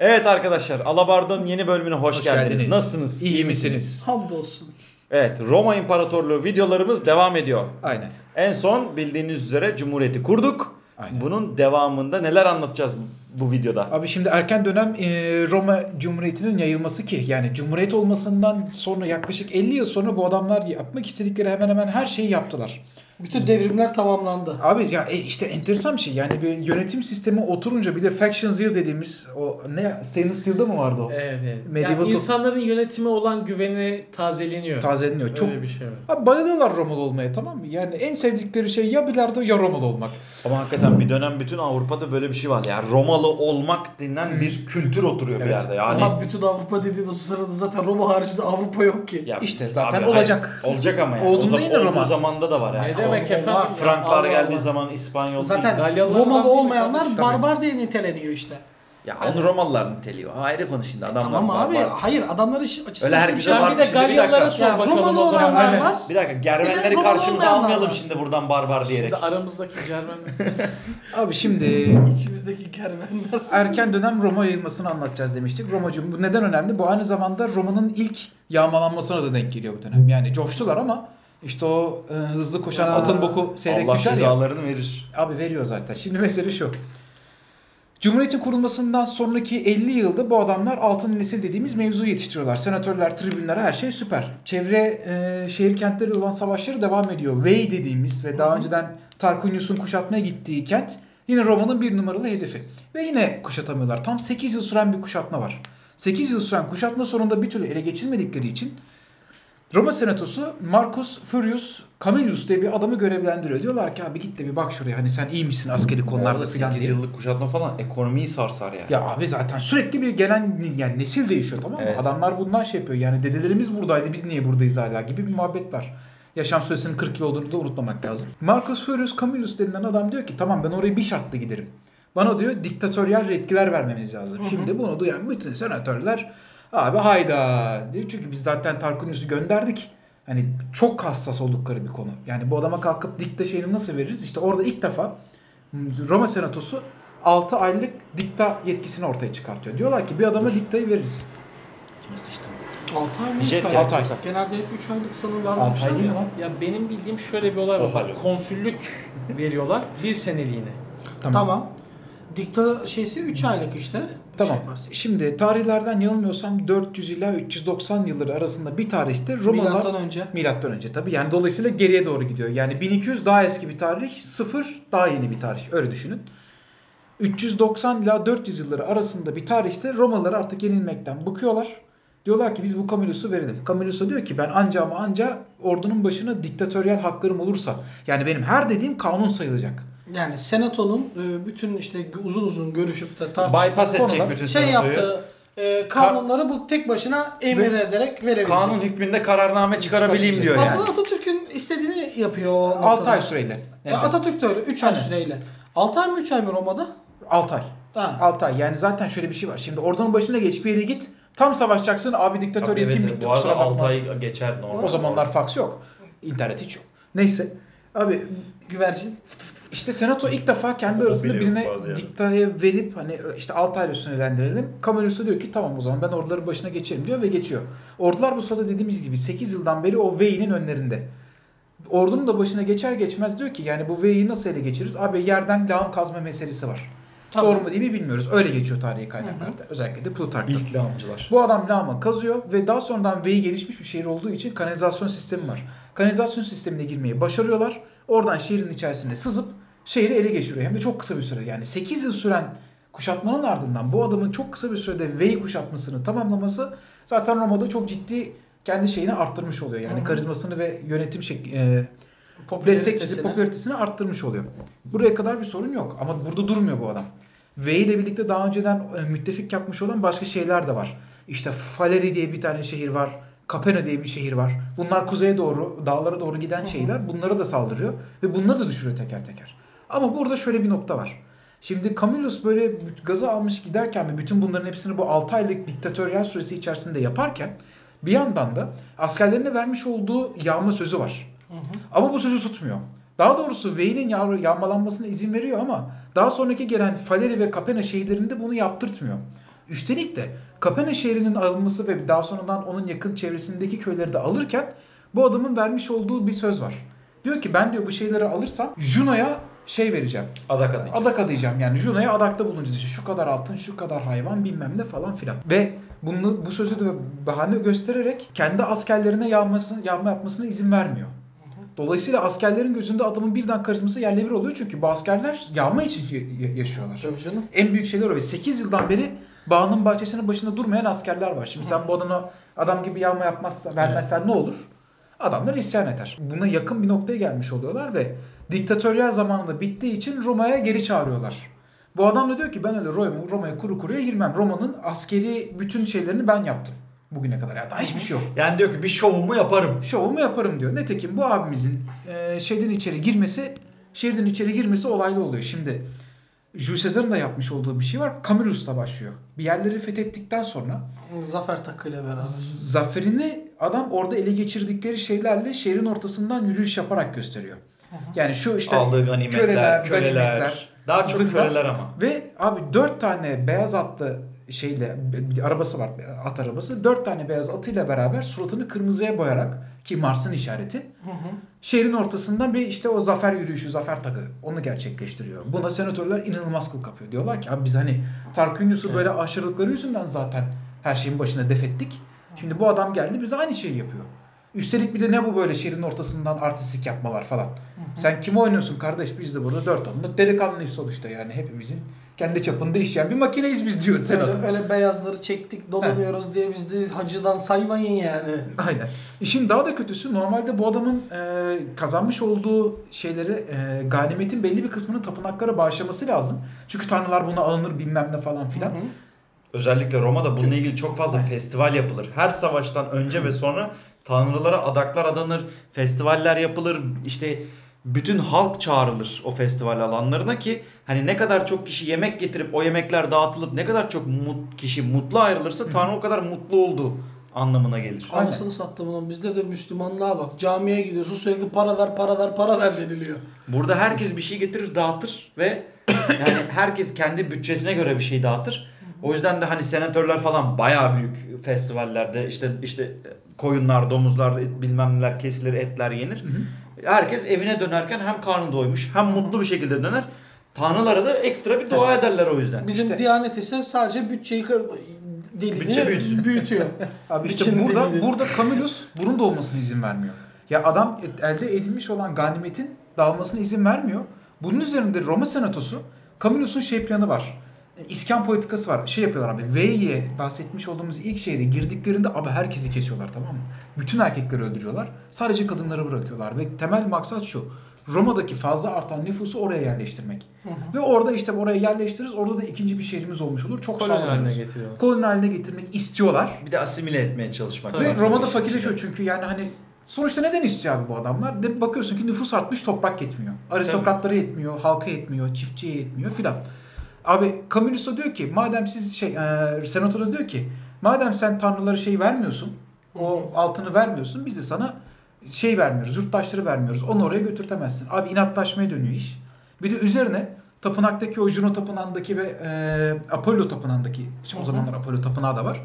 Evet arkadaşlar Alabar'dan yeni bölümüne hoş, Hoş geldiniz. geldiniz. Nasılsınız? İyi misiniz? Hamdolsun. Evet Roma İmparatorluğu videolarımız devam ediyor. Aynen. En son bildiğiniz üzere Cumhuriyeti kurduk. Aynen. Bunun devamında neler anlatacağız bu videoda? Abi şimdi erken dönem e, Roma Cumhuriyeti'nin yayılması ki yani Cumhuriyet olmasından sonra yaklaşık 50 yıl sonra bu adamlar yapmak istedikleri hemen hemen her şeyi yaptılar. Bütün devrimler tamamlandı. Abi ya e, işte enteresan bir şey yani bir yönetim sistemi oturunca bir de Faction Zeal dediğimiz o ne Stainless Steel'da mı vardı o? Evet. evet. Medieval yani insanların yönetime olan güveni tazeleniyor. Tazeleniyor. Çok Öyle bir şey var. Abi bayılıyorlar Romalı olmaya tamam mı? Yani en sevdikleri şey ya bilardo ya Romalı olmak. Ama hakikaten bir dönem bütün Avrupa'da böyle bir şey var. Yani Romalı olmak denilen bir kültür oturuyor bir Evet. yerde. Yani Ama bütün Avrupa dediğin o sırada zaten Roma haricinde Avrupa yok ki. Ya İşte zaten hayır, olacak. olacak ama yani. Olduğunda o zaman, yine Roma. olduğu zamanda da var yani. Ne demek efendim? Franklar Allah geldiği Allah. zaman İspanyol Zaten Galyalılardan Romalı olmayanlar barbar diye niteleniyor işte. Ya onu Romalılar niteliyor. Ayrı konu şimdi adamlar. tamam abi. barbar. Hayır adamlar iş açısından. Öyle herkese söyleyeyim. var bir de Galyalılara sor Ya, bakalım Romalı o zaman. olanlar var. Bir dakika Germenleri karşımıza almayalım var. şimdi buradan barbar diyerek. Şimdi aramızdaki Cermen Abi şimdi İçimizdeki kervanlar. erken dönem Roma yayılmasını anlatacağız demiştik. Roma Cum- bu neden önemli? Bu aynı zamanda Roma'nın ilk yağmalanmasına da denk geliyor bu dönem. Yani coştular ama işte o e, hızlı koşan Aa, atın boku seyrek Allah düşer ya. cezalarını verir. Abi veriyor zaten. Şimdi mesele şu. Cumhuriyetin kurulmasından sonraki 50 yılda bu adamlar altın nesil dediğimiz mevzuyu yetiştiriyorlar. Senatörler, tribünler her şey süper. Çevre e, şehir kentleri olan savaşları devam ediyor. Vey dediğimiz ve daha önceden Tarquinius'un kuşatmaya gittiği kent yine Roma'nın bir numaralı hedefi. Ve yine kuşatamıyorlar. Tam 8 yıl süren bir kuşatma var. 8 yıl süren kuşatma sonunda bir türlü ele geçirmedikleri için Roma Senatosu Marcus Furius Camillus diye bir adamı görevlendiriyor. Diyorlar ki abi git de bir bak şuraya hani sen iyi misin askeri konularda filan 8 diye. yıllık kuşatma falan ekonomiyi sarsar yani. Ya abi zaten sürekli bir gelen yani nesil değişiyor tamam mı? Evet. Adamlar bundan şey yapıyor. Yani dedelerimiz buradaydı biz niye buradayız hala gibi bir muhabbet var. Yaşam süresinin 40 yıl olduğunu da unutmamak lazım. Marcus Furius Camillus denilen adam diyor ki tamam ben oraya bir şartla giderim. Bana diyor diktatöryel yetkiler vermemiz lazım. Şimdi bunu duyan bütün senatörler abi hayda diyor. Çünkü biz zaten Tarquinius'u gönderdik. Hani çok hassas oldukları bir konu. Yani bu adama kalkıp dikta şeyini nasıl veririz? İşte orada ilk defa Roma Senatosu 6 aylık dikta yetkisini ortaya çıkartıyor. Diyorlar ki bir adama diktayı veririz. Kime sıçtım? 6 ay mı 3 Jet ay? altı ay. Genelde hep 3 aylık sınırlar 6 varmışlar ay değil mi ya. lan? ya benim bildiğim şöyle bir olay var. Konsüllük veriyorlar bir seneliğine. Tamam. Dikta şeysi 3 aylık işte. Tamam. Şey. Şimdi tarihlerden yanılmıyorsam 400 ila 390 yılları arasında bir tarihte Romalılar Milattan önce. Milattan önce tabii. Yani dolayısıyla geriye doğru gidiyor. Yani 1200 daha eski bir tarih, 0 daha yeni bir tarih. Öyle düşünün. 390 ila 400 yılları arasında bir tarihte Romalılar artık yenilmekten bıkıyorlar. Diyorlar ki biz bu Camillus'u verelim. Camillus diyor ki ben anca ama anca ordunun başına diktatöryel haklarım olursa. Yani benim her dediğim kanun sayılacak. Yani senatonun e, bütün işte uzun uzun görüşüp de tartışıp Bypass edecek konular bütün şey senatoyu. yaptığı e, kanunları bu tek başına emir ederek verebilecek. Kanun hükmünde kararname çıkarabileyim diyor yani. Aslında Atatürk'ün istediğini yapıyor o 6 noktada. ay süreyle. Ya Atatürk de öyle 3 ay süreyle. 6 ay mı 3 ay mı Roma'da? 6 ay. Ha. 6 ay. Yani zaten şöyle bir şey var. Şimdi ordunun başına geç bir yere git. Tam savaşacaksın. Abi diktatör yetkin bitti. bu arada kusura bakma. 6 ay geçer normal. O zamanlar fax yok. İnternet hiç yok. Neyse. Abi Güvercin. İşte senato ilk defa kendi arasında birine yerde. diktaya verip hani işte 6 ay sınırlandıralım. Camillus da diyor ki tamam o zaman ben orduların başına geçerim diyor ve geçiyor. Ordular bu sırada dediğimiz gibi 8 yıldan beri o Vey'nin önlerinde. Ordunun da başına geçer geçmez diyor ki yani bu Vey'i nasıl ele geçiririz? Abi yerden lağım kazma meselesi var. Tamam. Doğru mu değil mi bilmiyoruz. Öyle geçiyor tarihi kaynaklarda. Özellikle de Plutark'ta. İlk lağımcılar. Bu adam lağma kazıyor ve daha sonradan V'yi gelişmiş bir şehir olduğu için kanalizasyon sistemi var. Kanalizasyon sistemine girmeyi başarıyorlar. Oradan şehrin içerisine sızıp şehri ele geçiriyor. Hem de çok kısa bir süre. Yani 8 yıl süren kuşatmanın ardından bu adamın çok kısa bir sürede V'yi kuşatmasını tamamlaması zaten Roma'da çok ciddi kendi şeyini arttırmış oluyor. Yani Hı hı. karizmasını ve yönetim şek- e, destekçisi, popülaritesini arttırmış oluyor. Buraya kadar bir sorun yok ama burada durmuyor bu adam. V ile birlikte daha önceden e, müttefik yapmış olan başka şeyler de var. İşte Faleri diye bir tane şehir var. Capena diye bir şehir var. Bunlar kuzeye doğru, dağlara doğru giden şeyler. Bunlara da saldırıyor ve bunları da düşürüyor teker teker. Ama burada şöyle bir nokta var. Şimdi Camillus böyle gazı almış giderken ve bütün bunların hepsini bu 6 aylık diktatöryel süresi içerisinde yaparken bir yandan da askerlerine vermiş olduğu yağma sözü var. Hı hı. Ama bu sözü tutmuyor. Daha doğrusu Vey'nin yağ- yağmalanmasına izin veriyor ama daha sonraki gelen Faleri ve Capena şehirlerinde bunu yaptırtmıyor. Üstelik de Kapene şehrinin alınması ve daha sonradan onun yakın çevresindeki köyleri de alırken bu adamın vermiş olduğu bir söz var. Diyor ki ben diyor bu şeyleri alırsam Juno'ya şey vereceğim. Adak adayı. Adak adayacağım yani Juno'ya adakta bulunacağız işte şu kadar altın şu kadar hayvan bilmem ne falan filan. Ve bunu bu sözü de bahane göstererek kendi askerlerine yağmasını, yağma yapmasına izin vermiyor. Dolayısıyla askerlerin gözünde adamın birden karizması yerle bir oluyor çünkü bu askerler yağma için yaşıyorlar. Tabii canım. En büyük şeyler o ve 8 yıldan beri bağının bahçesinin başında durmayan askerler var. Şimdi sen bu adama adam gibi yağma yapmazsa vermezsen ne olur? Adamlar isyan eder. Buna yakın bir noktaya gelmiş oluyorlar ve diktatöryel zamanında bittiği için Roma'ya geri çağırıyorlar. Bu adam da diyor ki ben öyle Roma, Roma'ya kuru kuruya girmem. Roma'nın askeri bütün şeylerini ben yaptım bugüne kadar. Ya daha hiçbir şey yok. Yani diyor ki bir şovumu yaparım. Şovumu yaparım diyor. Nitekim bu abimizin e, şeyden içeri girmesi, şehirden içeri girmesi olaylı oluyor. Şimdi Jules Caesar'ın da yapmış olduğu bir şey var. Camulus'la başlıyor. Bir yerleri fethettikten sonra Zafer takıyla beraber. zaferini adam orada ele geçirdikleri şeylerle şehrin ortasından yürüyüş yaparak gösteriyor. Yani şu işte Aldığı ganimetler, köleler, köleler. ganimetler, Daha çok zırhlar. köleler ama. Ve abi dört tane beyaz atlı şeyle bir arabası var at arabası. Dört tane beyaz atıyla beraber suratını kırmızıya boyarak ki Mars'ın işareti Hı hı. şehrin ortasından bir işte o zafer yürüyüşü, zafer takı onu gerçekleştiriyor. Buna senatörler inanılmaz kıl kapıyor. Diyorlar ki abi biz hani Tarquinius'u böyle aşırılıkları yüzünden zaten her şeyin başına def ettik. Şimdi bu adam geldi bize aynı şeyi yapıyor. Üstelik bir de ne bu böyle şehrin ortasından artistik yapmalar falan. Sen kimi oynuyorsun kardeş? Biz de burada dört adımlık delikanlıyız sonuçta yani hepimizin kendi çapında işleyen bir makineyiz biz diyor senatör. Öyle, öyle beyazları çektik dolanıyoruz diye biz de hacıdan saymayın yani. Aynen. İşin daha da kötüsü normalde bu adamın e, kazanmış olduğu şeyleri e, ganimetin belli bir kısmını tapınaklara bağışlaması lazım. Çünkü tanrılar buna alınır bilmem ne falan filan. Hı hı. Özellikle Roma'da bununla ilgili çok fazla festival yapılır. Her savaştan önce ve sonra tanrılara adaklar adanır, festivaller yapılır. İşte bütün halk çağrılır o festival alanlarına ki hani ne kadar çok kişi yemek getirip o yemekler dağıtılıp ne kadar çok mut, kişi mutlu ayrılırsa tanrı o kadar mutlu olduğu anlamına gelir. Anasını sattım ulan bizde de Müslümanlığa bak. Camiye gidiyorsun sürekli para ver para ver para ver deniliyor. Burada herkes bir şey getirir dağıtır ve yani herkes kendi bütçesine göre bir şey dağıtır. O yüzden de hani senatörler falan bayağı büyük festivallerde işte işte koyunlar, domuzlar, bilmem neler kesilir, etler yenir. Herkes evine dönerken hem karnı doymuş hem mutlu bir şekilde döner. Tanrılara da ekstra bir dua ederler o yüzden. Bizim İşte- Diyanet ise sadece bütçeyi dilini Bütçe büyütsün. büyütüyor. Abi işte burada dilini. burada Camillus bunun da olmasına izin vermiyor. Ya adam elde edilmiş olan ganimetin dağılmasına izin vermiyor. Bunun üzerinde Roma Senatosu Camillus'un şey planı var. İskan politikası var. Şey yapıyorlar abi. Veyi'ye bahsetmiş olduğumuz ilk şehre girdiklerinde abi herkesi kesiyorlar tamam mı? Bütün erkekleri öldürüyorlar. Sadece kadınları bırakıyorlar ve temel maksat şu. Roma'daki fazla artan nüfusu oraya yerleştirmek. Ve orada işte oraya yerleştiririz. Orada da ikinci bir şehrimiz olmuş olur. Çok Koloni haline getiriyor. Koloni haline getirmek istiyorlar. Bir de asimile etmeye çalışmak. Tabii. Ve. Roma'da fakirleşiyor içinde. çünkü yani hani sonuçta neden istiyor abi bu adamlar? De bakıyorsun ki nüfus artmış toprak yetmiyor. Aristokratlara yetmiyor, halka yetmiyor, çiftçiye yetmiyor filan. Abi Camillus diyor ki madem siz şey e, senato da diyor ki madem sen tanrılara şey vermiyorsun o altını vermiyorsun biz de sana şey vermiyoruz yurttaşları vermiyoruz onu oraya götürtemezsin. Abi inatlaşmaya dönüyor iş. Bir de üzerine tapınaktaki o Juno tapınağındaki ve e, Apollo tapınağındaki işte o zamanlar Apollo tapınağı da var.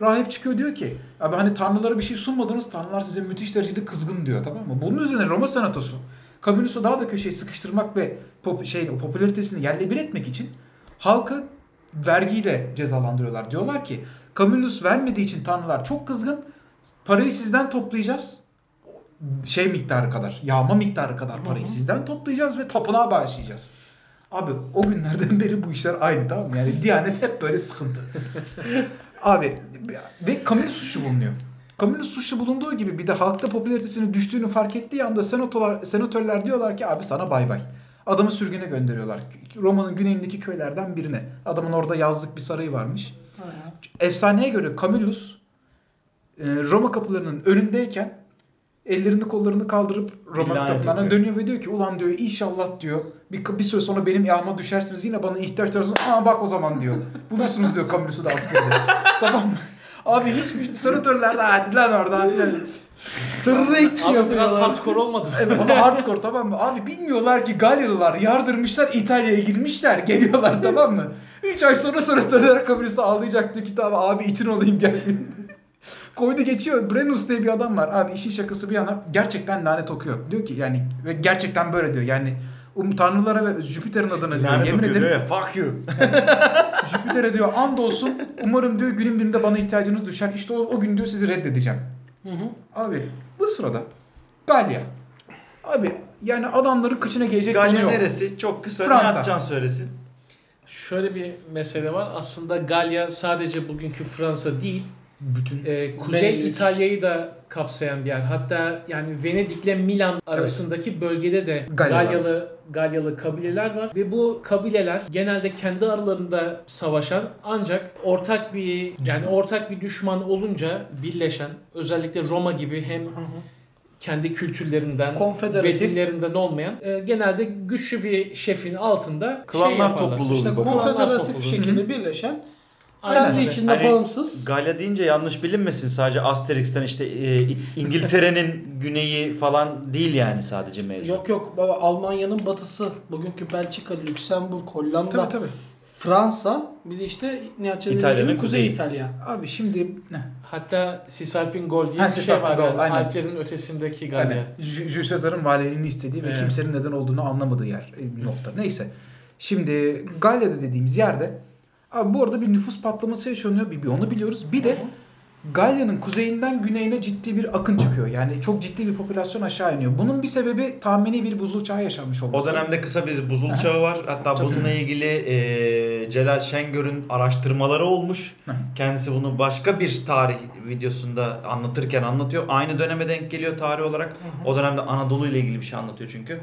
Rahip çıkıyor diyor ki abi hani tanrılara bir şey sunmadınız tanrılar size müthiş derecede kızgın diyor tamam mı? Bunun üzerine Roma senatosu Camillus'u daha da köşeye sıkıştırmak ve pop, şey, popülaritesini yerle bir etmek için halkı vergiyle cezalandırıyorlar. Diyorlar ki Camillus vermediği için tanrılar çok kızgın. Parayı sizden toplayacağız. Şey miktarı kadar, yağma miktarı kadar parayı sizden toplayacağız ve tapınağa bağışlayacağız. Abi o günlerden beri bu işler aynı tamam mı? Yani Diyanet hep böyle sıkıntı. Abi ve Camillus suçlu bulunuyor. Camillus suçlu bulunduğu gibi bir de halkta popülaritesinin düştüğünü fark ettiği anda senatolar, senatörler diyorlar ki abi sana bay bay. Adamı sürgüne gönderiyorlar. Roma'nın güneyindeki köylerden birine. Adamın orada yazlık bir sarayı varmış. Efsaneye göre Camillus e, Roma kapılarının önündeyken ellerini kollarını kaldırıp Roma okuyor. dönüyor ve diyor ki ulan diyor inşallah diyor bir, bir süre sonra benim yağma düşersiniz yine bana ihtiyaç duyarsınız. Aa bak o zaman diyor. Bulursunuz diyor Camillus'u da askerde. tamam mı? Abi hiçbir senatörler de hadi lan oradan. Tırrek Abi biraz yapıyorlar. hardcore olmadı mı? Evet ama hardcore tamam mı? Abi bilmiyorlar ki Galyalılar yardırmışlar İtalya'ya girmişler. Geliyorlar tamam mı? 3 ay sonra senatörler kabilesi ağlayacak diyor kitabı abi için olayım gel. Koydu geçiyor. Brennus diye bir adam var. Abi işin şakası bir yana gerçekten lanet okuyor. Diyor ki yani ve gerçekten böyle diyor. Yani um, tanrılara ve Jüpiter'in adına diyor. Lanet Yemin ederim diyor ya fuck you. Jüpiter'e diyor and olsun umarım diyor günün birinde bana ihtiyacınız düşer. İşte o, o gün diyor sizi reddedeceğim. Hı hı. Abi bu sırada Galya. Abi yani adamların kıçına gelecek Galya yok. neresi? Çok kısa Fransa. Nihat Can söylesin. Şöyle bir mesele var. Aslında Galya sadece bugünkü Fransa değil, Bütün e, Kuzey Benelux. İtalya'yı da kapsayan bir yer. Hatta yani Venedik'le Milan arasındaki bölgede de. Galyalı Galyalı kabileler var ve bu kabileler genelde kendi aralarında savaşan ancak ortak bir yani ortak bir düşman olunca birleşen özellikle Roma gibi hem kendi kültürlerinden dinlerinden olmayan e, genelde güçlü bir şefin altında Klanlar şey yaparlar. topluluğu. İşte konfederatif topluluğu. şekilde birleşen Aynen kendi öyle. içinde Hani bağımsız. Galya deyince yanlış bilinmesin. Sadece Asterix'ten işte e, İngiltere'nin güneyi falan değil yani sadece mevzu. Yok yok baba Almanya'nın batısı, bugünkü Belçika, Lüksemburg, Hollanda, tabii tabii. Fransa, bir de işte İtalya'nın kuzeyi. İtalya. Abi şimdi ne? Hatta Cisalpin Gol diye Ha, bir şey var. Gol, yani. aynen. Alplerin ötesindeki Galya. Hani J- Jules Caesar'ın valiliğini istediği ve Evet. kimsenin neden olduğunu anlamadığı yer e, nokta. Neyse. Şimdi Galya'da dediğimiz yerde abi bu arada bir nüfus patlaması yaşanıyor. Bir, bir onu biliyoruz. Bir de Galya'nın kuzeyinden güneyine ciddi bir akın çıkıyor. Yani çok ciddi bir popülasyon aşağı iniyor. Bunun bir sebebi tahmini bir buzul çağı yaşanmış O olması. dönemde kısa bir buzul Aha. çağı var. Hatta Tabii. bununla ilgili e, Celal Şengör'ün araştırmaları olmuş. Kendisi bunu başka bir tarih videosunda anlatırken anlatıyor. Aynı döneme denk geliyor tarih olarak. O dönemde Anadolu ile ilgili bir şey anlatıyor çünkü.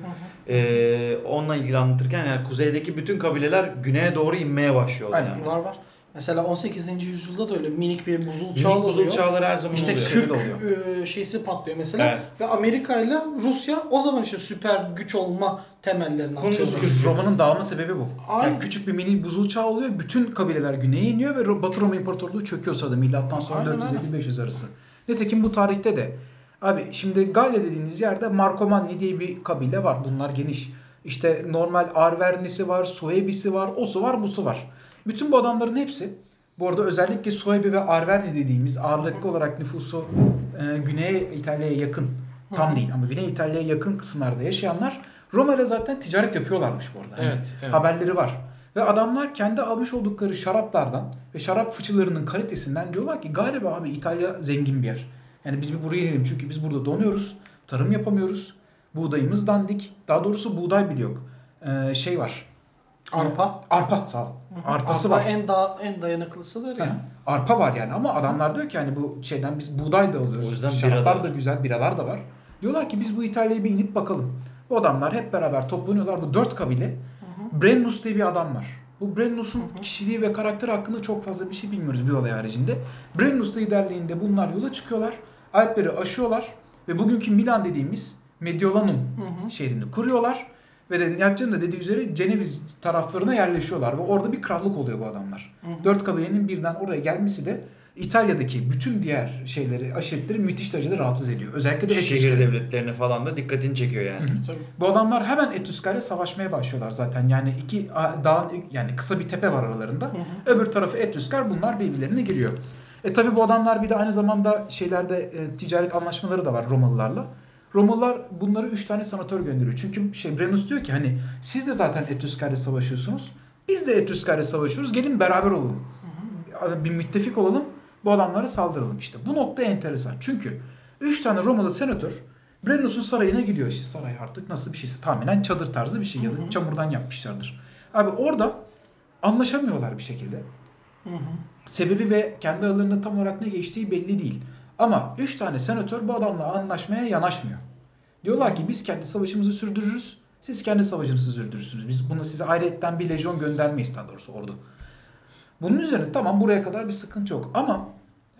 E, onunla ilgili anlatırken yani kuzeydeki bütün kabileler güneye doğru inmeye başlıyor. Aynen. Yani. Var var. Mesela 18. yüzyılda da öyle minik bir buzul çağı buzul oluyor. çağları her zaman İşte oluyor. Kürk oluyor. e, şeysi patlıyor mesela. Evet. Ve Amerika ile Rusya o zaman işte süper güç olma temellerini. Kürk. Roma'nın dağılma sebebi bu. Aynen. Yani küçük bir mini buzul çağı oluyor. Bütün kabileler güneye iniyor ve Batı Roma İmparatorluğu çöküyor sırada milattan sonra Aynen, 450-500 arası. Nitekim bu tarihte de abi şimdi Galya dediğiniz yerde Marcomanni diye bir kabile var. Bunlar geniş. İşte normal Arvernisi var, Suebi'si var, osu var, busu var. Bütün bu adamların hepsi bu arada özellikle Suebi ve Arverni dediğimiz ağırlıklı olarak nüfusu e, Güney İtalya'ya yakın. Tam değil ama Güney İtalya'ya yakın kısımlarda yaşayanlar Roma ile zaten ticaret yapıyorlarmış bu arada. Hani Evet, evet. Haberleri var. Ve adamlar kendi almış oldukları şaraplardan ve şarap fıçılarının kalitesinden diyorlar ki galiba abi İtalya zengin bir yer. Yani biz bir buraya inelim çünkü biz burada donuyoruz. Tarım yapamıyoruz. Buğdayımız dandik. Daha doğrusu buğday bile yok. Ee, şey var. Arpa. Arpa sağ ol. Arpası Arpa var. en da en dayanıklısıdır Ha, ya. Arpa var yani ama adamlar diyor ki hani bu şeyden biz buğday da alıyoruz. O yüzden Şaraplar bira da- da güzel, biralar da var. Diyorlar ki biz bu İtalya'ya bir inip bakalım. Bu adamlar hep beraber toplanıyorlar. Bu dört kabile. Brennus diye bir adam var. Bu Brennus'un kişiliği ve karakteri hakkında çok fazla bir şey bilmiyoruz bir olay haricinde. Brennus liderliğinde bunlar yola çıkıyorlar. Alpleri aşıyorlar ve bugünkü Milan dediğimiz Mediolanum şehrini kuruyorlar. Ve de Nihatcan'ın da dediği üzere Ceneviz taraflarına yerleşiyorlar ve orada bir krallık oluyor bu adamlar. Dört kabilenin birden oraya gelmesi de İtalya'daki bütün diğer şeyleri, aşiretleri müthiş derecede rahatsız ediyor. Özellikle de Şehir Etrüskleri. devletlerini falan da dikkatini çekiyor yani. Bu adamlar hemen Etruska'yla savaşmaya başlıyorlar zaten. Yani iki dağın yani kısa bir tepe var aralarında. Öbür tarafı Etruskar bunlar birbirlerine giriyor. E tabi bu adamlar bir de aynı zamanda şeylerde e, ticaret anlaşmaları da var Romalılarla. Romalılar bunları 3 tane sanatör gönderiyor. Çünkü şey Brennus diyor ki hani siz de zaten Etruskar'la savaşıyorsunuz. Biz de Etruskar'la savaşıyoruz. Gelin beraber olalım. Bir müttefik olalım. Bu adamlara saldıralım işte. Bu nokta enteresan. Çünkü 3 tane Romalı senatör Brennus'un sarayına gidiyor işte. Saray artık nasıl bir şeyse tahminen çadır tarzı bir şey ya da çamurdan yapmışlardır. Abi orada anlaşamıyorlar bir şekilde. Hı hı. Sebebi ve kendi aralarında tam olarak ne geçtiği belli değil. Ama 3 tane senatör bu adamla anlaşmaya yanaşmıyor. Diyorlar ki biz kendi savaşımızı sürdürürüz. Siz kendi savaşınızı sürdürürsünüz. Biz buna size ayrıyetten bir lejyon göndermeyiz daha doğrusu ordu. Bunun üzerine tamam buraya kadar bir sıkıntı yok. Ama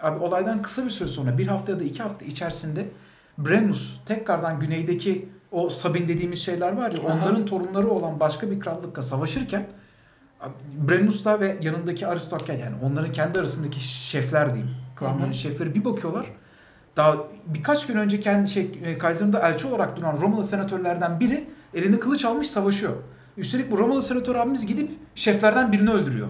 abi olaydan kısa bir süre sonra bir hafta ya da iki hafta içerisinde Brennus tekrardan güneydeki o Sabin dediğimiz şeyler var ya Aha. onların torunları olan başka bir krallıkla savaşırken Brennus'la ve yanındaki aristokrat yani onların kendi arasındaki şefler diyeyim. Hı. şefleri bir bakıyorlar. Daha birkaç gün önce kendi şey, e, Kaiser'ında elçi olarak duran Romalı senatörlerden biri elinde kılıç almış savaşıyor. Üstelik bu Romalı senatör abimiz gidip şeflerden birini öldürüyor.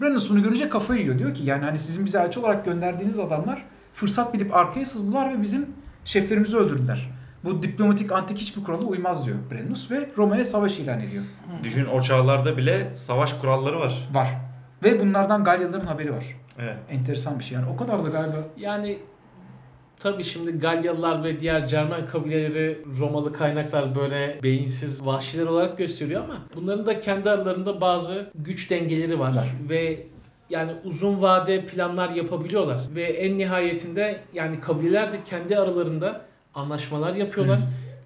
Brandus bunu görünce kafayı yiyor. Diyor ki yani hani sizin bize elçi olarak gönderdiğiniz adamlar fırsat bilip arkaya sızdılar ve bizim şeflerimizi öldürdüler. Bu diplomatik antik hiçbir kurala uymaz diyor Brennus ve Roma'ya savaş ilan ediyor. Düşün o çağlarda bile savaş kuralları var. Var. Ve bunlardan Galyalıların haberi var. Evet. Enteresan bir şey yani. O kadar da galiba Yani tabii şimdi Galyalılar ve diğer Cermen kabileleri Romalı kaynaklar böyle beyinsiz vahşiler olarak gösteriyor ama bunların da kendi aralarında bazı güç dengeleri var Var. ve yani uzun vade planlar yapabiliyorlar ve en nihayetinde yani kabileler de kendi aralarında anlaşmalar yapıyorlar.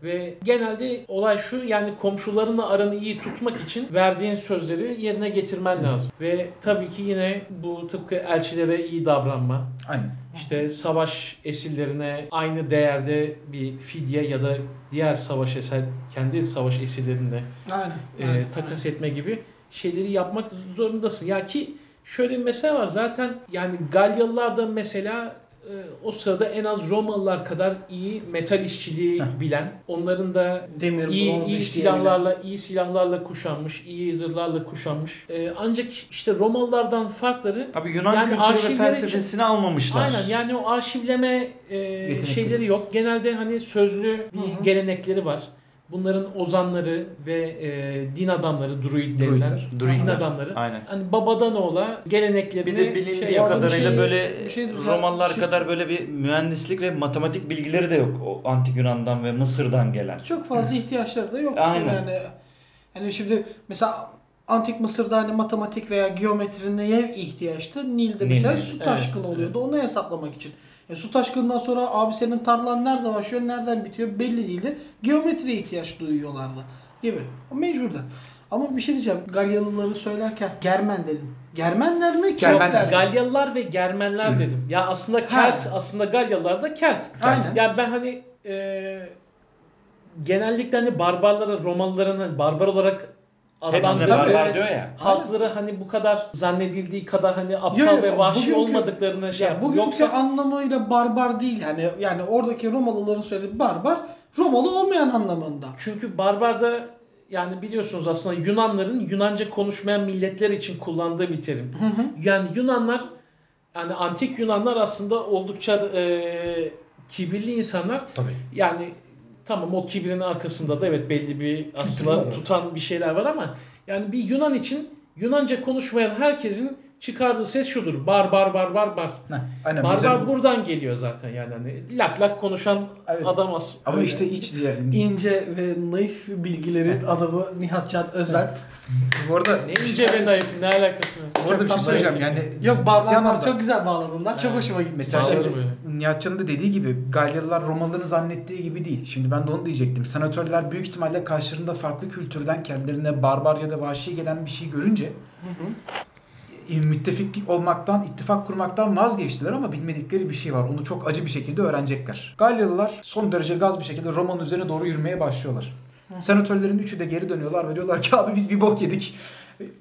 Ve genelde olay şu yani komşularınla aranı iyi tutmak için verdiğin sözleri yerine getirmen lazım. Ve tabii ki yine bu tıpkı elçilere iyi davranma, aynen. işte savaş esirlerine aynı değerde bir fidye ya da diğer savaş esir, kendi savaş esirlerine Aynen. e, aynen, takas etme gibi şeyleri yapmak zorundasın. Ya ki şöyle bir mesele var zaten yani Galyalılar da mesela o sırada en az Romalılar kadar iyi metal işçiliği bilen, onların da Demir, iyi bronz iyi silahlarla iyi silahlarla kuşanmış, iyi zırhlarla kuşanmış. E, ancak işte Romalılardan farkları Abi Yunan Yani kültürü ve felsefesini almamışlar. Aynen yani o arşivleme e, şeyleri yok. Genelde hani sözlü bir Hı hı. gelenekleri var. Bunların ozanları ve e, din adamları, druid denilen din adamları. Aynen. Hani babadan oğula geleneklerini Bir de bilindiği şey kadarıyla şey- böyle şey Romalılar şey- kadar böyle bir mühendislik ve matematik bilgileri de yok. O antik Yunan'dan ve Mısır'dan gelen. Çok fazla ihtiyaçları da yok. Aynen. Yani hani şimdi mesela Antik Mısır'da hani matematik veya geometri neye ihtiyaçtı? Nil'de Nil, mesela Nil. su Evet, taşkını oluyordu. Onu hesaplamak için. E, su taşkınından sonra abi senin tarlan nerede başlıyor, nereden bitiyor belli değildi. Geometriye ihtiyaç duyuyorlardı gibi. O mecburdu. Ama bir şey diyeceğim. Galyalıları söylerken Germen dedim. Germenler mi? Germenler. Mi? Galyalılar ve Germenler dedim. Ya aslında Kelt, Ha. aslında Galyalılar da Kelt. Aynen. Ya ben hani e, genellikle hani barbarlara, Romalıların hani barbar olarak Hepsine adlandırdığı barbar diyor ya. halkları hani bu kadar zannedildiği kadar hani aptal Yo, yo, ve vahşi bugünkü- olmadıklarını şey Ya yaptı. bugünkü Yoksa anlamıyla barbar değil. Yani yani oradaki Romalıların söylediği barbar Romalı olmayan anlamında. çünkü barbarda yani biliyorsunuz aslında Yunanların Yunanca konuşmayan milletler için kullandığı bir terim. Yani Yunanlar yani antik Yunanlar aslında oldukça e, kibirli insanlar. Tabii. Yani tamam o kibrin arkasında da evet belli bir aslında tutan bir şeyler var ama yani bir Yunan için Yunanca konuşmayan herkesin çıkardığı ses şudur. Bar bar bar bar bar. Heh, aynen. Barbar Mesela bu- buradan geliyor zaten yani hani lak lak konuşan Evet. adam aslında. Ama Öyle. işte hiç yani, İnce ve naif bilgilerin adamı Nihat Can Özel. bu arada Ne ince ve naif ne alakası var? bu arada bir şey söyleyeceğim yani Yok ciddi barbar anlamda- çok güzel bağladın lan. Çok hoşuma gitti. Mesela şimdi öyle. Nihatcan'ın da dediği gibi Galyalılar Romalıların zannettiği gibi değil. Şimdi ben de onu diyecektim. Senatörler büyük ihtimalle karşılarında farklı kültürden kendilerine barbar ya da vahşi gelen bir şey görünce Hı hı. E, müttefik olmaktan, ittifak kurmaktan vazgeçtiler ama bilmedikleri bir şey var. Onu çok acı bir şekilde öğrenecekler. Galyalılar son derece gaz bir şekilde Roma'nın üzerine doğru yürümeye başlıyorlar. Senatörlerin üçü de geri dönüyorlar ve diyorlar ki abi biz bir bok yedik.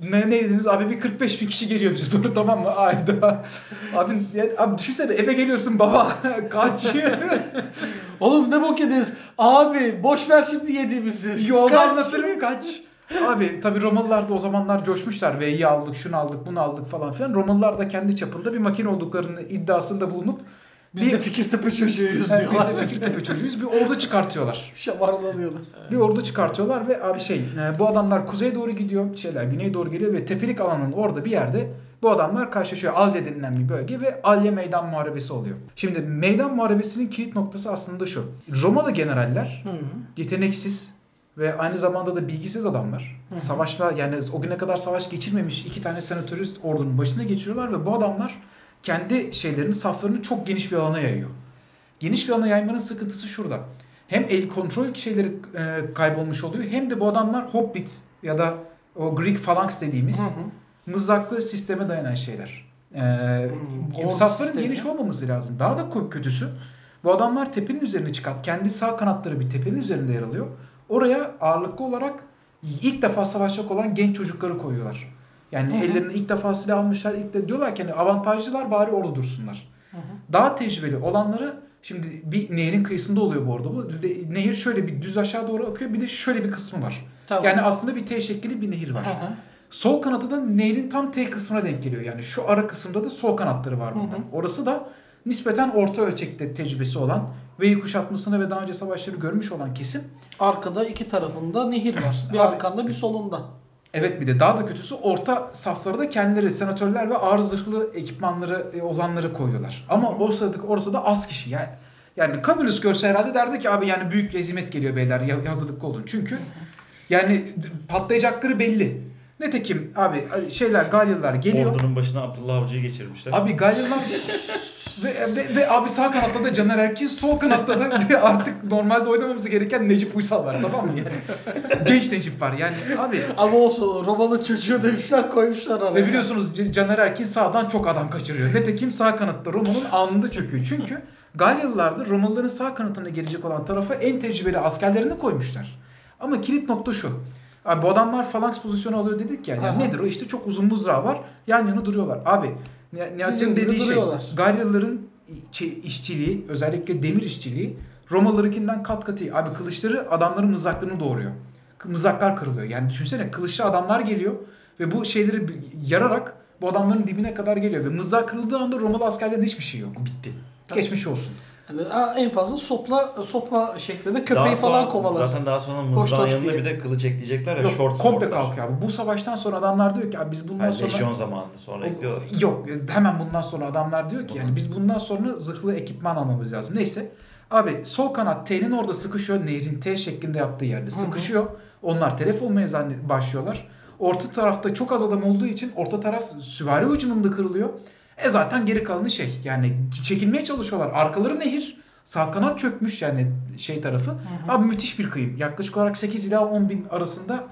Ne, ne dediniz? Abi bir 45 bin kişi geliyor bize doğru tamam mı? Ayda. Abi, ya, abi düşünsene eve geliyorsun baba. Kaç. Oğlum ne bok yediniz? Abi boş ver şimdi yediğimizi. Yolda anlatırım kaç. Abi tabii Romalılar da o zamanlar coşmuşlar. V'yi aldık, şunu aldık, bunu aldık falan filan. Romalılar da kendi çapında bir makine olduklarını iddiasında bulunup Biz bir- de Fikirtepe çocuğuyuz Yani biz diyorlar. de Fikirtepe çocuğuyuz. Bir ordu çıkartıyorlar. Şamarlanıyorlar. Bir ordu çıkartıyorlar ve abi şey e, bu adamlar kuzeye doğru gidiyor. Şeyler güneye doğru geliyor ve tepelik alanın orada bir yerde bu adamlar karşılaşıyor. Alye denilen bir bölge ve Alye meydan muharebesi oluyor. Şimdi meydan muharebesinin kilit noktası aslında şu. Romalı generaller Hı hı. yeteneksiz ve aynı zamanda da bilgisiz adamlar. Hı. Savaşma yani o güne kadar savaş geçirmemiş iki tane senatörü ordunun başına geçiriyorlar ve bu adamlar kendi şeylerini, saflarını çok geniş bir alana yayıyor. Geniş bir alana yaymanın sıkıntısı şurada. Hem el kontrol şeyleri e, kaybolmuş oluyor hem de bu adamlar hoplite ya da o Greek phalanx dediğimiz Hı hı. mızraklı sisteme dayanan şeyler. Ee, Hmm, safların geniş olmaması lazım. Daha da kö- kötüsü bu adamlar tepenin üzerine çıkan kendi sağ kanatları bir tepenin üzerinde yer alıyor. Oraya ağırlıklı olarak ilk defa savaşacak olan genç çocukları koyuyorlar. Yani Hı hı. ellerine ilk defa silah almışlar. İlk de diyorlar ki hani avantajlılar bari orada dursunlar. Hı hı. Daha tecrübeli olanları şimdi bir nehrin kıyısında oluyor bu arada bu. Nehir şöyle bir düz aşağı doğru akıyor bir de şöyle bir kısmı var. Tamam. Yani aslında bir T şeklli bir nehir var. Hı hı. Sol kanatı da nehrin tam tek kısmına denk geliyor. Yani şu ara kısımda da sol kanatları var bunların. Orası da nispeten orta ölçekte tecrübesi olan ve kuşatmasını ve daha önce savaşları görmüş olan kesim. Arkada iki tarafında nehir var. Bir Abi- arkanda bir solunda. Evet bir de daha da kötüsü orta saflara da kendileri senatörler ve ağır zırhlı ekipmanları e, olanları koyuyorlar. Ama o sırada orası da az kişi. Yani yani Camillus görse herhalde derdi ki abi yani büyük hezimet geliyor beyler ya- hazırlıklı olun. Çünkü yani patlayacakları belli. Netekim abi şeyler Galyalılar geliyor. Ordunun başına Abdullah Avcı'yı geçirmişler. Abi Galyalılar ve, ve, ve abi sağ kanatta da Caner Erkin, sol kanatta da artık normalde oynamamız gereken Necip Uysal var tamam mı yani? Genç Necip var yani abi. Ama olsun Roma'nın çocuğu demişler koymuşlar araya. Ve biliyorsunuz Caner Erkin sağdan çok adam kaçırıyor. Nitekim sağ kanatta Roma'nın anında çöküyor. Çünkü Galyalılar da Romalıların sağ kanatına gelecek olan tarafa en tecrübeli askerlerini koymuşlar. Ama kilit nokta şu. Abi bu adamlar falanks pozisyonu alıyor dedik ya. Yani Aha. nedir o? İşte çok uzun mızrağı var. Yan yana duruyorlar. Abi Ni- Niyazi'nin gibi dediği şey. Galyalıların işçiliği, özellikle demir işçiliği Romalılarınkinden kat kat iyi. Abi kılıçları adamların mızraklarını doğuruyor. Mızraklar kırılıyor. Yani düşünsene kılıçlı adamlar geliyor ve bu şeyleri yararak bu adamların dibine kadar geliyor. Ve mızrak kırıldığı anda Romalı askerlerin hiçbir şey yok. Bitti. Geçmiş olsun. Yani, en fazla sopla sopa şeklinde köpeği Daha falan kovalar. Zaten daha sonra hoş yanına diye. bir de kılıç ekleyecekler ya. Yok, short komple swordlar. kalkıyor abi. Bu savaştan sonra adamlar diyor ki abi biz bundan Hayır, sonra... lejyon zamanında sonra ekliyorlar. Yok hemen bundan sonra adamlar diyor ki yani biz bundan sonra zırhlı ekipman almamız lazım. Neyse abi sol kanat T'nin orada sıkışıyor. Nehrin T şeklinde yaptığı yerde sıkışıyor. Onlar telef olmaya başlıyorlar. Orta tarafta çok az adam olduğu için orta taraf süvari ucunun kırılıyor. E zaten geri kalanı şey yani çekilmeye çalışıyorlar. Arkaları nehir. Sağ kanat çökmüş yani şey tarafı. Abi müthiş bir kıyım. Yaklaşık olarak 8 ila 10 bin arasında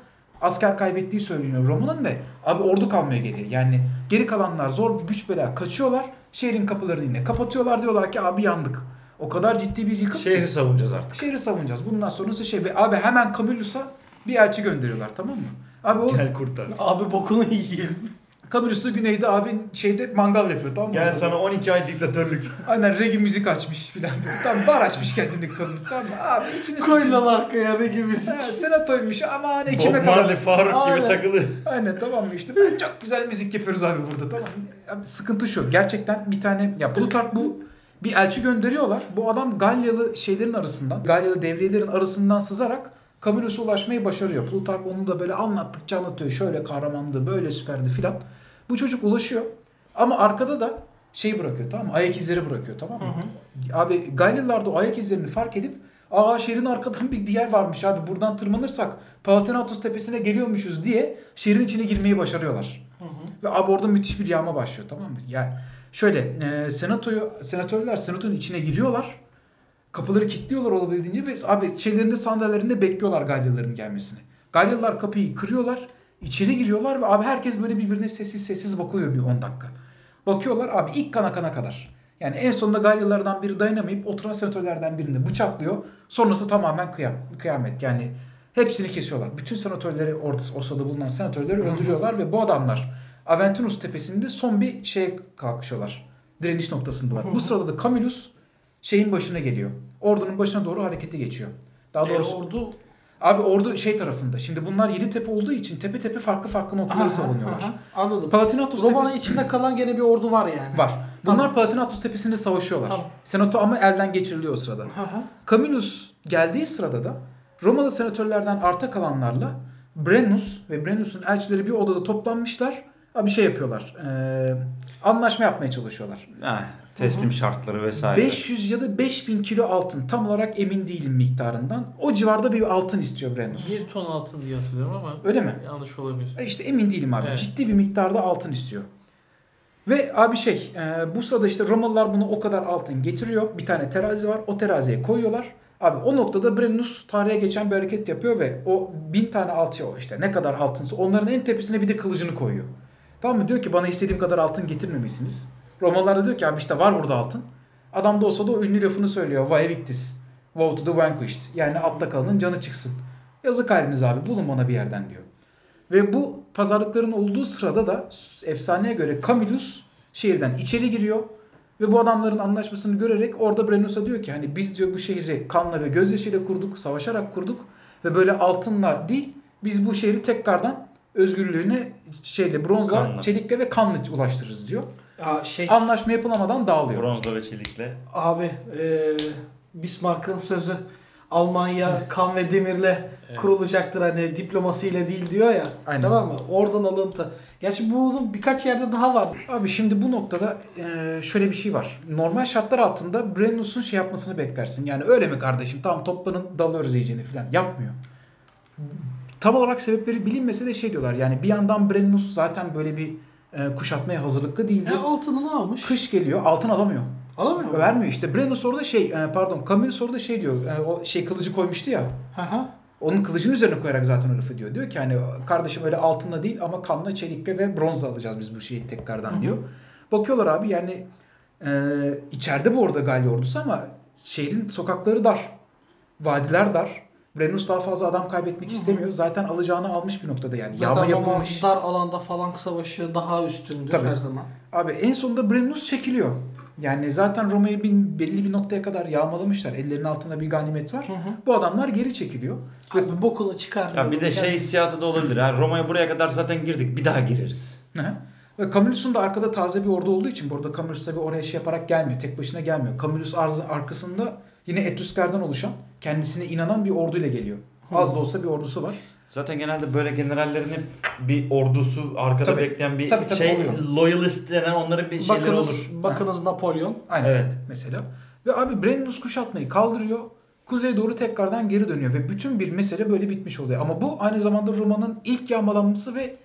asker kaybettiği söyleniyor Roma'nın ve abi ordu kalmaya geliyor. Yani geri kalanlar zor bir güç bela kaçıyorlar. Şehrin kapılarını yine kapatıyorlar diyorlar ki abi yandık. O kadar ciddi bir yıkım Şehri ki. savunacağız artık. Şehri savunacağız. Bundan sonrası şey ve abi hemen Camillus'a bir elçi gönderiyorlar tamam mı? Abi o Gel kurtar. Abi bokunu yiyelim. Da güneyde abi şeyde mangal yapıyor tamam mı? Gel sana 12 ay diktatörlük. Aynen reggae müzik açmış filan. Tamam bar açmış kendini Camillus tamam mı? Abi içini Koy sıçın. lan arkaya regi müzik. Ha, senatoymuş aman Bob ekime kadar. Marley Faruk gibi Aynen. takılı. Aynen tamam mı işte ben çok güzel müzik yapıyoruz abi burada tamam mı? Abi, sıkıntı şu gerçekten bir tane ya Plutark bu bir elçi gönderiyorlar. Bu adam Galyalı şeylerin arasından, Galyalı devriyelerin arasından sızarak Camillus'a ulaşmayı başarıyor. Plutark onu da böyle anlattıkça anlatıyor. Şöyle kahramandı, böyle süperdi filan. Bu çocuk ulaşıyor. Ama arkada da şey bırakıyor tamam mı? Ayak izleri bırakıyor tamam mı? Abi Galyalılar da o ayak izlerini fark edip Aa şehrin arkadan bir, bir yer varmış abi buradan tırmanırsak Palatinatos tepesine geliyormuşuz diye şehrin içine girmeyi başarıyorlar. Ve abi orada müthiş bir yağma başlıyor tamam mı? Yani şöyle e, senatoyu senatörler senatonun içine giriyorlar. Kapıları kilitliyorlar olabildiğince ve abi şeylerinde sandalyelerinde bekliyorlar Galyalıların gelmesini. Galyalılar kapıyı kırıyorlar. içeri giriyorlar ve abi herkes böyle birbirine sessiz sessiz bakıyor bir 10 dakika. Bakıyorlar abi ilk kana kana kadar. Yani en sonunda Galyalılardan biri dayanamayıp oturan senatörlerden birini bıçaklıyor. Sonrası tamamen kıyam, kıyamet. Yani hepsini kesiyorlar. Bütün senatörleri orada, ortada bulunan senatörleri öldürüyorlar ve bu adamlar Aventinus tepesinde son bir şeye kalkışıyorlar. Direniş noktasındalar. Bu sırada da Camillus şeyin başına geliyor. Ordunun başına doğru harekete geçiyor. Daha E, doğrusu ordu abi ordu şey tarafında. Şimdi bunlar yedi tepe olduğu için tepe tepe farklı farklı noktaları Aha, savunuyorlar. aha, Anladım. Palatinatus Roma'nın tepesi içinde kalan gene bir ordu var yani. var. Bunlar Tamam. Palatinatus tepesinde savaşıyorlar. Tamam. Senato ama elden geçiriliyor o sırada. Hı. Camillus geldiği sırada da Romalı senatörlerden arta kalanlarla Brennus ve Brennus'un elçileri bir odada toplanmışlar. Bir şey yapıyorlar. Ee, anlaşma yapmaya çalışıyorlar. Heh, teslim şartları vesaire. 500 ya da 5000 kilo altın. Tam olarak emin değilim miktarından. O civarda bir altın istiyor Brennus. Bir ton altın diye hatırlıyorum ama Öyle mi? yanlış olabilir. E İşte emin değilim abi. Evet. Ciddi bir miktarda altın istiyor. Ve abi şey e, bu sırada işte Romalılar bunu o kadar altın getiriyor. Bir tane terazi var. O teraziye koyuyorlar. Abi o noktada Brennus tarihe geçen bir hareket yapıyor ve o bin tane alçı o işte ne kadar altınsa onların en tepesine bir de kılıcını koyuyor. Tamam mı? Diyor ki bana istediğim kadar altın getirmemişsiniz. Romalılar da diyor ki abi işte var burada altın. Adam da olsa da o ünlü lafını söylüyor. Vae victis. Woe to the vanquished. Yani altta kalanın canı çıksın. Yazık haliniz abi bulun bana bir yerden diyor. Ve bu pazarlıkların olduğu sırada da efsaneye göre Camillus şehirden içeri giriyor. Ve bu adamların anlaşmasını görerek orada Brennus'a diyor ki hani biz diyor bu şehri kanla ve gözyaşıyla kurduk, savaşarak kurduk. Ve böyle altınla değil biz bu şehri tekrardan özgürlüğüne şeyle bronzla, Kanla. çelikle ve kanla ulaştırırız diyor. Ya şey Anlaşma yapılamadan dağılıyor. Bronzla ve çelikle. abi e, Bismarck'ın sözü Almanya kan ve demirle kurulacaktır hani diplomasıyla değil diyor ya. Aynen. Tamam mı? Oradan alıntı. Gerçi bunun birkaç yerde daha var. Abi şimdi bu noktada e, şöyle bir şey var. Normal şartlar altında Brennus'un şey yapmasını beklersin. Yani öyle mi kardeşim? Tamam toplanın dalıyoruz iyicene falan. Yapmıyor. Tam olarak sebepleri bilinmese de şey diyorlar. Yani bir yandan Brennus zaten böyle bir e, kuşatmaya hazırlıklı değildi. Ya altını ne almış? Kış geliyor altın alamıyor. Alamıyor mu? Vermiyor işte. Brennus orada şey e, pardon Camillus orada şey diyor. e, o şey kılıcı koymuştu ya. Hı hı. Onun kılıcın üzerine koyarak zaten o lafı diyor. Diyor ki hani kardeşim öyle altınla değil ama kanla, çelikle ve bronzla alacağız biz bu şeyi tekrardan Hı diyor. Bakıyorlar abi yani e, içeride bu arada Galya ordusu ama şehrin sokakları dar. Vadiler dar. Brennus daha fazla adam kaybetmek istemiyor. Zaten alacağını almış bir noktada yani. Zaten Yağma yapılmış. dar alanda falank savaşı daha üstündür Tabii. her zaman. Abi en sonunda Brennus çekiliyor. Yani zaten Roma'yı bir, belli bir noktaya kadar yağmalamışlar. Ellerinin altında bir ganimet var. Hı hı. Bu adamlar geri çekiliyor. Abi bokunu çıkarmıyor. Ya bir de şey hissiyatı da olabilir. Ha, Roma'ya buraya kadar zaten girdik. Bir daha gireriz. Hı hı. Ve Camillus'un da arkada taze bir ordu olduğu için burada Camillus tabi oraya şey yaparak gelmiyor. Tek başına gelmiyor. Camillus arzı- arkasında yine Etrusker'den oluşan kendisine inanan bir orduyla geliyor. Az da olsa bir ordusu var. Zaten genelde böyle generallerin hep bir ordusu arkada Tabii. bekleyen bir Tabii, tabii, şey oluyor. loyalist denen onların bir şeyleri Bakınız, olur. bakınız Napolyon. Aynen Evet. mesela. Ve abi Brennus kuşatmayı kaldırıyor. Kuzeye doğru tekrardan geri dönüyor ve bütün bir mesele böyle bitmiş oluyor. Ama bu aynı zamanda Roma'nın ilk yağmalanması ve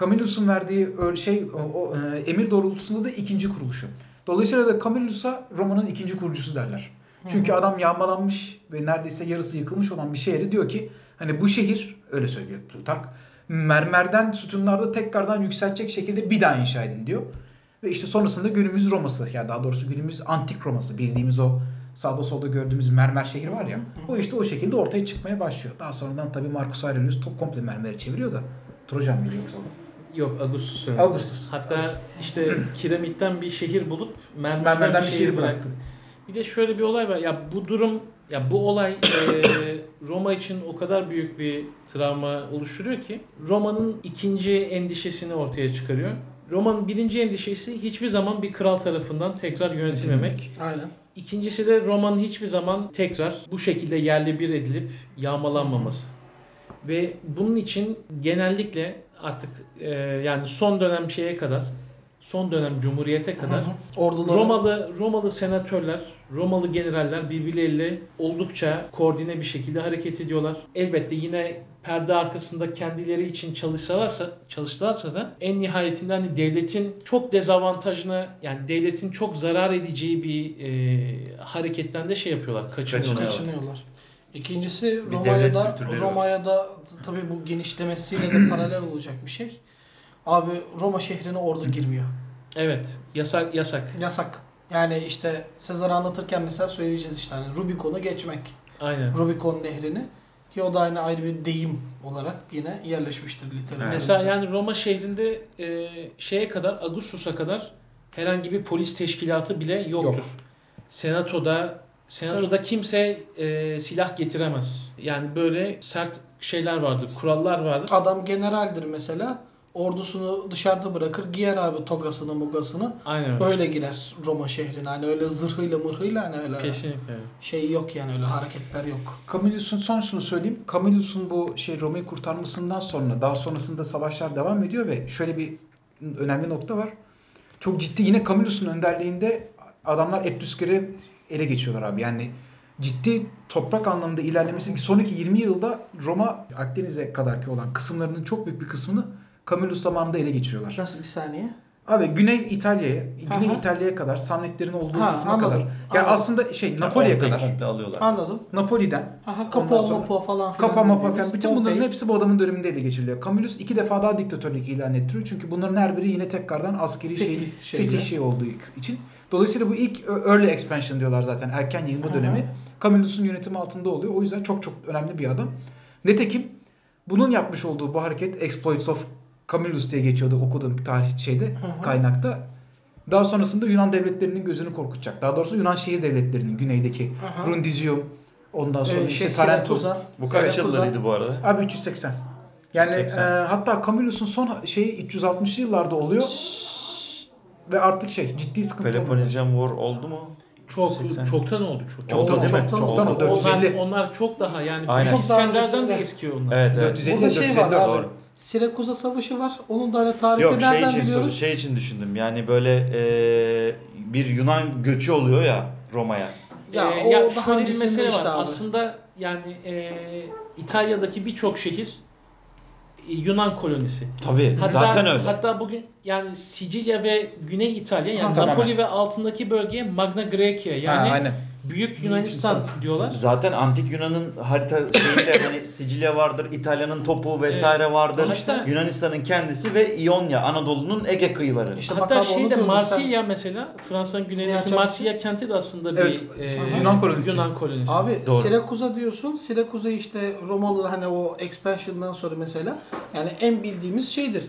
Camillus'un verdiği şey o, o, e, emir doğrultusunda da ikinci kuruluşu. Dolayısıyla da Camillus'a Roma'nın ikinci kurucusu derler. Çünkü adam yağmalanmış ve neredeyse yarısı yıkılmış olan bir şehri diyor ki hani bu şehir öyle söylüyor Plutark mermerden sütunlarda tekrardan yükseltecek şekilde bir daha inşa edin diyor. Ve işte sonrasında günümüz Roma'sı yani daha doğrusu günümüz antik Roma'sı bildiğimiz o sağda solda gördüğümüz mermer şehir var ya o işte o şekilde ortaya çıkmaya başlıyor. Daha sonradan tabii Marcus Aurelius top komple mermeri çeviriyor da Trojan mıydı yoksa? Yok Augustus öyle. Augustus. Hatta işte kiramitten bir şehir bulup mermerden, Mermerden bir bir şehir şehir bıraktı. bıraktı. Bir de şöyle bir olay var. Ya bu durum ya bu olay e, Roma için o kadar büyük bir travma oluşturuyor ki Roma'nın ikinci endişesini ortaya çıkarıyor. Roma'nın birinci endişesi hiçbir zaman bir kral tarafından tekrar yönetilmemek. Aynen. İkincisi de Roma'nın hiçbir zaman tekrar bu şekilde yerle bir edilip yağmalanmaması. Ve bunun için genellikle artık e, yani son dönem şeye kadar, son dönem cumhuriyete kadar Orduları. Romalı Romalı senatörler, Romalı generaller birbirleriyle oldukça koordine bir şekilde hareket ediyorlar. Elbette yine perde arkasında kendileri için çalışsalarsa çalıştılarsa da en nihayetinde hani devletin çok dezavantajına yani devletin çok zarar edeceği bir e, hareketten de şey yapıyorlar, kaçınıyorlar. Kaçınıyor. kaçınıyorlar. İkincisi Bir Roma'ya devlet da kültürleri Roma'ya da tabii bu genişlemesiyle de paralel olacak bir şey. Abi Roma şehrine ordu girmiyor. Evet, yasak yasak. Yasak. Yani işte Sezar'ı anlatırken mesela söyleyeceğiz işte hani Rubikon'u geçmek. Aynen. Rubikon nehrini. Ki o da aynı ayrı bir deyim olarak yine yerleşmiştir literatürümüze. Mesela yani Roma şehrinde e, şeye kadar Augustus'a kadar herhangi bir polis teşkilatı bile yoktur. Yok. Senatoda senatoda kimse e, silah getiremez. Yani böyle sert şeyler vardır, kurallar vardır. Adam generaldir mesela. Ordusunu dışarıda bırakır. Giyer abi togasını mugasını. Aynen öyle. Öyle girer Roma şehrine. Hani öyle zırhıyla mırhıyla hani öyle Kesinlikle. öyle. şey yok yani öyle hareketler yok. Camillus'un son şunu söyleyeyim. Camillus'un bu şey Roma'yı kurtarmasından sonra daha sonrasında savaşlar devam ediyor ve şöyle bir önemli nokta var. Çok ciddi yine Camillus'un önderliğinde adamlar Etrusker'i ele geçiyorlar abi. Yani ciddi toprak anlamında ilerlemesi sonraki 20 yılda Roma Akdeniz'e kadarki olan kısımlarının çok büyük bir kısmını Camillus zamanında ele geçiriyorlar. Nasıl bir saniye? Abi Güney İtalya'ya, Güney Aha. İtalya'ya kadar Samnitlerin olduğu Ha, kısma anladım, kadar. Ya anladım. aslında şey Napoli'ye kadar. komple alıyorlar. Anladım. Napoli'den Aha Kapo sonra- Mapo falan filan. Kapa mapa dediğimiz falan. Bütün bunların hepsi bu adamın döneminde ele geçiriliyor. Camillus iki defa daha diktatörlük ilan ettiriyor. Çünkü bunların her biri yine tekrardan askeri şey, Fetih şeyle. fetih şey olduğu için. Dolayısıyla bu ilk early expansion diyorlar zaten. Erken yayılma hı. dönemi. Camillus'un yönetimi altında oluyor. O yüzden çok çok önemli bir adam. Nitekim bunun yapmış olduğu bu hareket Exploits of Camillus diye geçiyordu okuduğum tarih şeyde hı. kaynakta. Daha sonrasında Yunan devletlerinin gözünü korkutacak. Daha doğrusu Yunan şehir devletlerinin güneydeki. Brundizium ondan sonra Ee, işte şey, Tarentum. Bu kaç yıllarıydı bu arada? Abi 380. Yani 80. e, hatta Camillus'un son şeyi 360'lı yıllarda oluyor. Ve artık şey ciddi sıkıntı oluyor. Peloponnesian War oldu mu? Çok 80. çoktan oldu çok. Çoktan, Oldu değil mi? çoktan, Çok çoktan oldu. oldu. Onlar, 450. onlar çok daha yani Aynen. Çok daha İskender'den de eski onlar. Evet evet. 450 Burada şey var 454 abi. doğru. Sirakuza Savaşı var. Onun da hani tarihi Yok şey nereden için biliyoruz? şey için düşündüm. Yani böyle e, bir Yunan göçü oluyor ya Roma'ya. Ya Ee, o ya daha şöyle bir mesele işte var. abi. Aslında yani e, İtalya'daki birçok şehir e, Yunan kolonisi. Tabii Hatta, zaten öyle. Hatta bugün yani Sicilya ve Güney İtalya yani Ha, tamamen. Napoli ve altındaki bölgeye Magna Graecia yani ha, aynen. Büyük Yunanistan diyorlar. Zaten antik Yunan'ın harita şeyinde hani Sicilya vardır, İtalya'nın topu vesaire vardır. Hatta- Yunanistan'ın kendisi ve İonya, Anadolu'nun Ege kıyıları. İşte Hatta şeyde Marsilya mesela Fransa'nın Ne güneyindeki? Marsilya kenti de aslında bir Evet, e, Yunan kolonisi. Yunan kolonisi. Abi Doğru. Sirakuza diyorsun. Sirakuza işte Romalı hani o expansion'dan sonra mesela yani en bildiğimiz şeydir.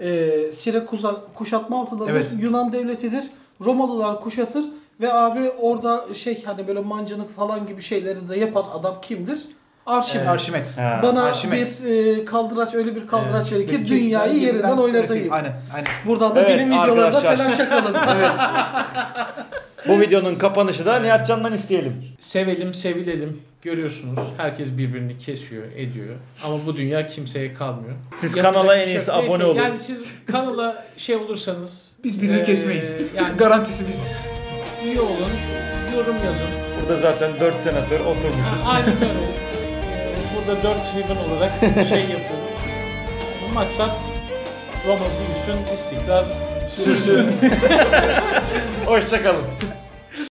Ee, Sirakuza kuşatma altındadır. Evet. Yunan devletidir. Romalılar kuşatır ve abi orada şey hani böyle mancınık falan gibi şeyleri de yapan adam kimdir? Arşimet. Arşimet. Ha. Bana Arşimet. bir e, kaldıraç öyle bir kaldıraç verin ki dünyayı yerinden oynatayım. Aynen, aynen. Buradan da Evet, bilim videolarına arkadaşlar. selam çakalım. evet. Bu videonun kapanışı da Nihat Can'dan isteyelim. Sevelim, sevilelim. Görüyorsunuz herkes birbirini kesiyor, ediyor. Ama bu dünya kimseye kalmıyor. Siz Yapacak kanala bir en şey iyisi yok. Neyse, abone olun. Yani siz kanala şey olursanız Biz birini Ee, kesmeyiz. yani- Garantisi biziz. Üye olun, yorum yazın. Burada zaten 4 senatör oturmuşuz. Aynen öyle. Ee, Burada 4 Ribbon olarak şey yapıyoruz. Maksat Roma büyüsün, istikrar sürsün. Hoşçakalın.